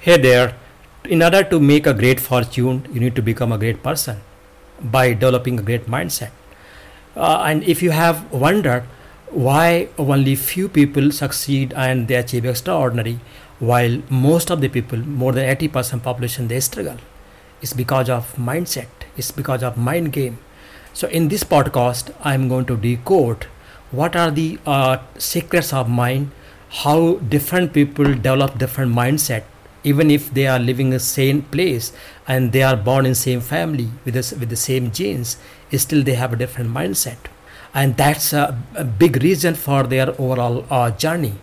Hey there, in order to make a great fortune, you need to become a great person by developing a great mindset. Uh, and if you have wondered why only few people succeed and they achieve extraordinary, while most of the people, more than 80% population, they struggle, it's because of mindset, it's because of mind game. So in this podcast, I'm going to decode what are the uh, secrets of mind, how different people develop different mindset even if they are living in the same place and they are born in same family with the, with the same genes still they have a different mindset and that's a, a big reason for their overall uh, journey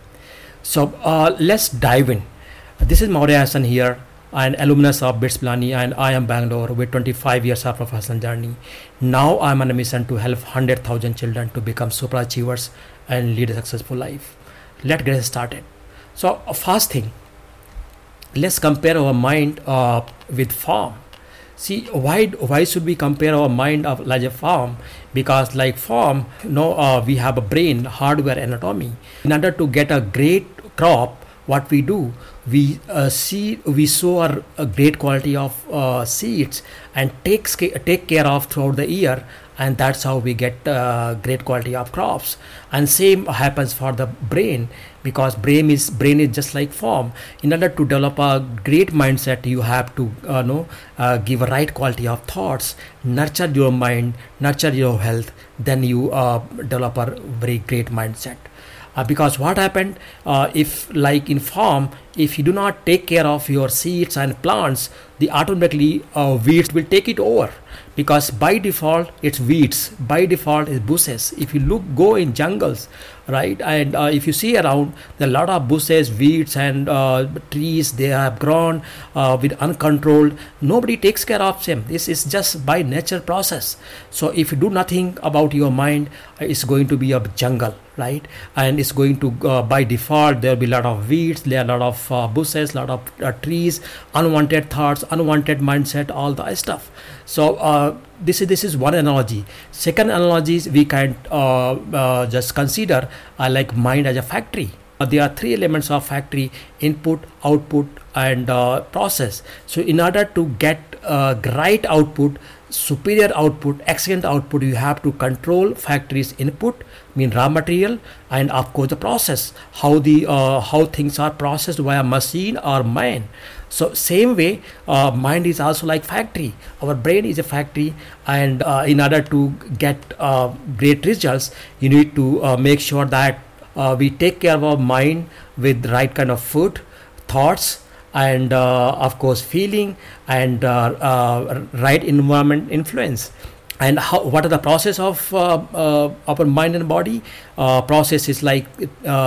so uh, let's dive in this is Maurya Hassan here an alumnus of BITS Pilani and I am Bangalore with 25 years of professional journey. Now I am on a mission to help 100,000 children to become super achievers and lead a successful life. Let's get started. So first thing, let's compare our mind uh, with farm. See why why should we compare our mind of like a farm? Because like farm you know uh, we have a brain hardware anatomy. In order to get a great crop what we do we uh, see we sow our, a great quality of uh, seeds and take take care of throughout the year and that's how we get uh, great quality of crops. And same happens for the brain because brain is brain is just like form. In order to develop a great mindset you have to uh, know uh, give a right quality of thoughts nurture your mind nurture your health then you uh, develop a very great mindset. Uh, because what happened uh, if like in farm if you do not take care of your seeds and plants the automatically uh, weeds will take it over because by default it's weeds. By default it's bushes. If you look go in jungles right? And uh, if you see around there are a lot of bushes weeds and uh, trees they have grown uh, with uncontrolled. Nobody takes care of them. This is just by nature process. So if you do nothing about your mind uh, it's going to be a jungle right? And it's going to uh, by default there'll be a lot of weeds there are a lot of uh, bushes a lot of trees unwanted thoughts unwanted mindset all the stuff. So this is this is one analogy. Second analogy is we can uh, uh, just consider like mind as a factory. There are three elements of factory input output and process. So in order to get right output superior output excellent output you have to control factory's input mean raw material and of course the process. How the uh, how things are processed via machine or man. So same way uh, mind is also like factory. Our brain is a factory and uh, in order to get uh, great results you need to uh, make sure that uh, we take care of our mind with right kind of food thoughts and of course feeling and right environment influence and how, what are the process of uh, uh, our mind and body? Uh, process is like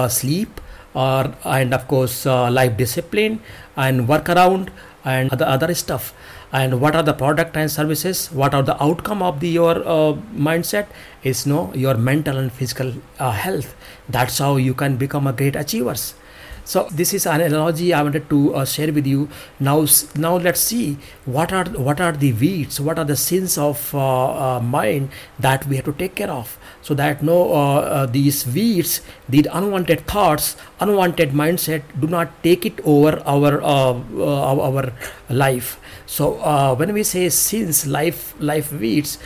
sleep or and of course life discipline and work around and other other stuff. And what are the product and services? What are the outcome of the your uh, mindset? Is no your mental and physical uh, health. That's how you can become a great achievers so this is an analogy I wanted to uh, share with you. Now, now let's see what are what are the weeds, what are the sins of uh, uh, mind that we have to take care of, so that no uh, uh, these weeds, these unwanted thoughts, unwanted mindset, do not take it over our uh, our life. So when we say sins, life life weeds,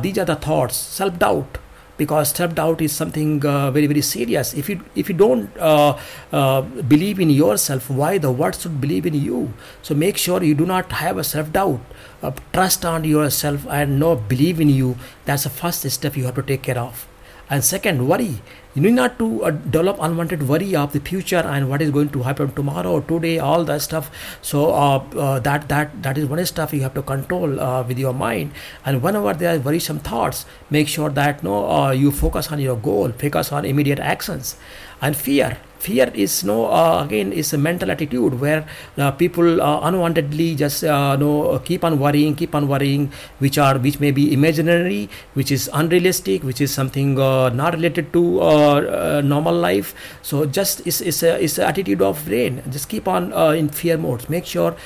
these are the thoughts, self doubt because self doubt is something uh, very very serious. If you if you don't uh, uh, believe in yourself why the world should believe in you? So make sure you do not have a self doubt. Uh, trust on yourself and no believe in you. That's the first step you have to take care of and second worry. You need not to uh, develop unwanted worry of the future and what is going to happen tomorrow or today all that stuff. So uh, uh, that that that is one stuff you have to control uh, with your mind. And whenever there are worrisome thoughts make sure that no uh, you focus on your goal. Focus on immediate actions. And fear fear is no uh, again is a mental attitude where uh, people uh, unwantedly just uh, no keep on worrying keep on worrying which are which may be imaginary which is unrealistic which is something not related to normal life. So just is is a is a attitude of brain. Just keep on in fear modes. Make sure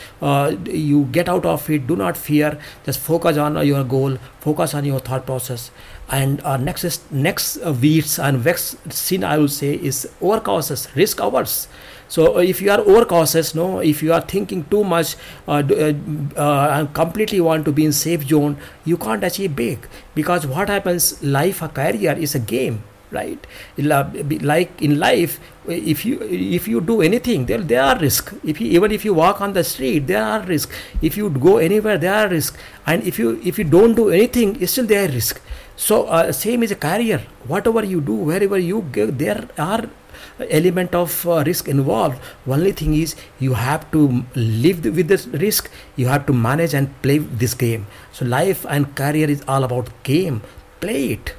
you get out of it. Do not fear. Just focus on your goal. Focus on your thought process and uh, next next uh, weeds and vex sin i will say is over causes risk averse. So uh, if you are overcautious no if you are thinking too much uh, uh, uh, and completely want to be in safe zone you can't achieve big. Because what happens life a career is a game right? Like in life if you if you do anything there there are risk. If you even if you walk on the street there are risk. If you go anywhere there are risk. And if you if you don't do anything still there are risk so uh, same is a career whatever you do wherever you go there are element of uh, risk involved. Only thing is you have to live with this risk. You have to manage and play this game. So life and career is all about game. Play it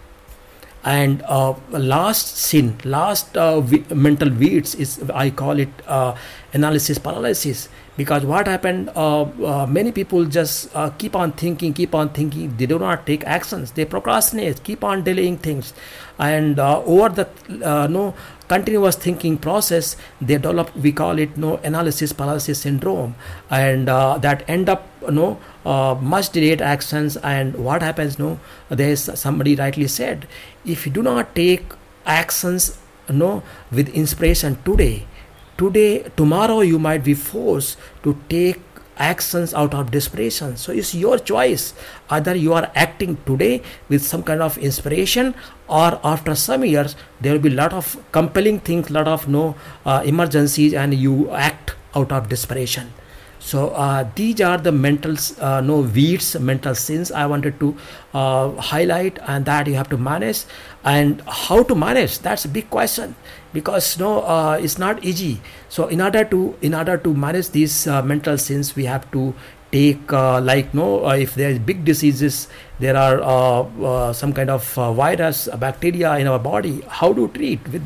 and uh, last sin last uh, mental weeds is i call it uh, analysis paralysis. Because what happened uh, uh, many people just uh, keep on thinking keep on thinking they do not take actions they procrastinate keep on delaying things. And over the no continuous thinking process they develop we call it no analysis paralysis syndrome. And that end up you know uh, much delayed actions and what happens no there's somebody rightly said if you do not take actions no with inspiration today today tomorrow you might be forced to take actions out of desperation. So it's your choice either you are acting today with some kind of inspiration or after some years there will be lot of compelling things lot of no uh, emergencies and you act out of desperation so uh, these are the mental uh, no weeds mental sins i wanted to uh, highlight and that you have to manage. And how to manage? That's a big question because no uh, it's not easy. So in order to in order to manage these uh, mental sins we have to take uh, like no uh, if there is big diseases there are uh, uh some kind of uh, virus uh, bacteria in our body how to treat with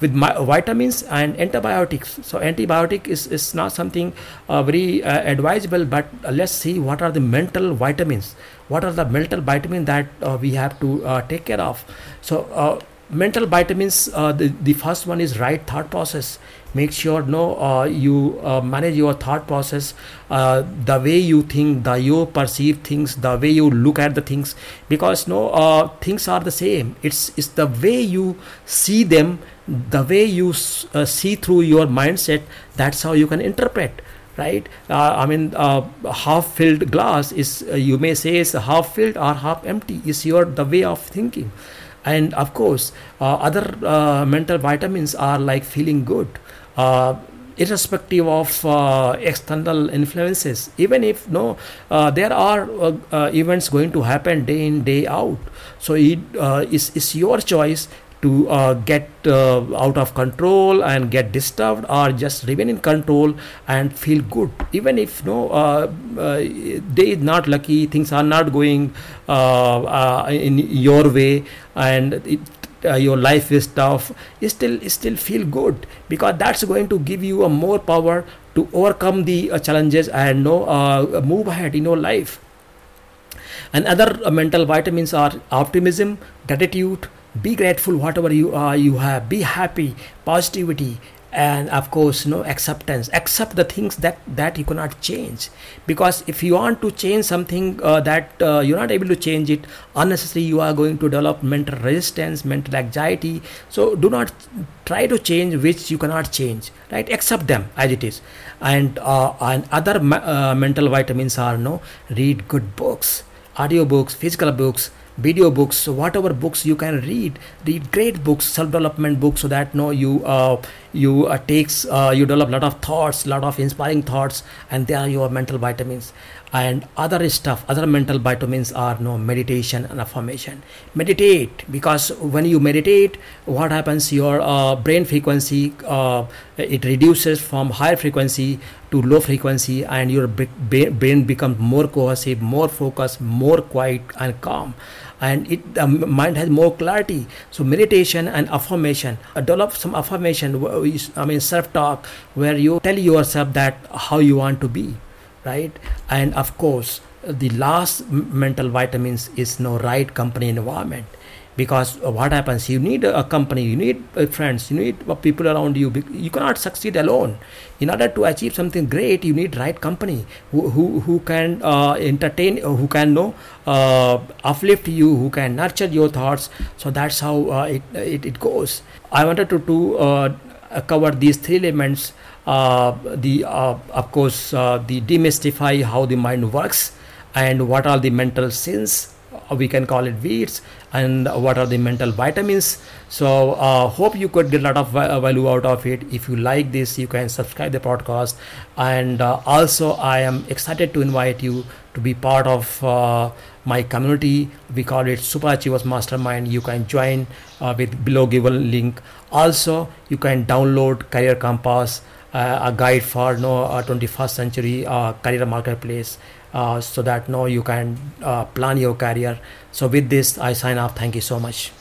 with vitamins and antibiotics. So antibiotic is, is not something very advisable but let's see what are the mental vitamins. What are the mental vitamins that we have to take care of? So mental vitamins uh, the, the first one is right thought process make sure no uh, you uh, manage your thought process uh, the way you think the way you perceive things the way you look at the things. Because no uh, things are the same. It's it's the way you see them the way you uh, see through your mindset that's how you can interpret right? Uh, i mean half filled glass is you may say is half filled or half empty is your the way of thinking and of course uh, other uh, mental vitamins are like feeling good uh, irrespective of uh, external influences. Even if no uh, there are uh, events going to happen day in day out. So it is is your choice to uh, get uh, out of control and get disturbed or just remain in control and feel good. Even if no uh, uh day is not lucky things are not going uh, uh, in your way and it, your life is tough still still feel good because that's going to give you a more power to overcome the challenges and no move ahead in your life. And other mental vitamins are optimism gratitude be grateful whatever you are you have. Be happy positivity and of course no acceptance. Accept the things that that you cannot change. Because if you want to change something uh, that uh, you're not able to change it unnecessarily you are going to develop mental resistance mental anxiety. So do not try to change which you cannot change right? Accept them as it is. And uh, and other uh, mental vitamins are no read good books audio books physical books video books whatever books you can read read great books self development books so that no you uh, you uh, takes uh, you develop a lot of thoughts lot of inspiring thoughts and they are your mental vitamins. And other stuff other mental vitamins are no meditation and affirmation. Meditate because when you meditate what happens? Your uh, brain frequency uh, it reduces from higher frequency to low frequency and your brain becomes more cohesive more focused more quiet and calm. And it the mind has more clarity. So meditation and affirmation uh, develop some affirmation i mean self talk where you tell yourself that how you want to be right? And of course the last mental vitamins is no right company environment because what happens you need a company you need uh, friends you need people around you. You cannot succeed alone. In order to achieve something great you need right company who who, who can uh, entertain uh, who can know uh, uplift you who can nurture your thoughts. So that's how uh, it, it, it goes. I wanted to uh, uh, these three elements uh, the uh, of course uh, the demystify how the mind works and what are the mental sins uh, we can call it weeds and what are the mental vitamins. So uh, hope you could get a lot of value out of it. If you like this you can subscribe the podcast. And uh, also i am excited to invite you to be part of uh, my community. We call it super achievers mastermind. You can join uh, with below given link. Also you can download career compass uh, a guide for no uh, 21st century uh, career marketplace uh, so that now you can uh, plan your career. So with this i sign off. Thank you so much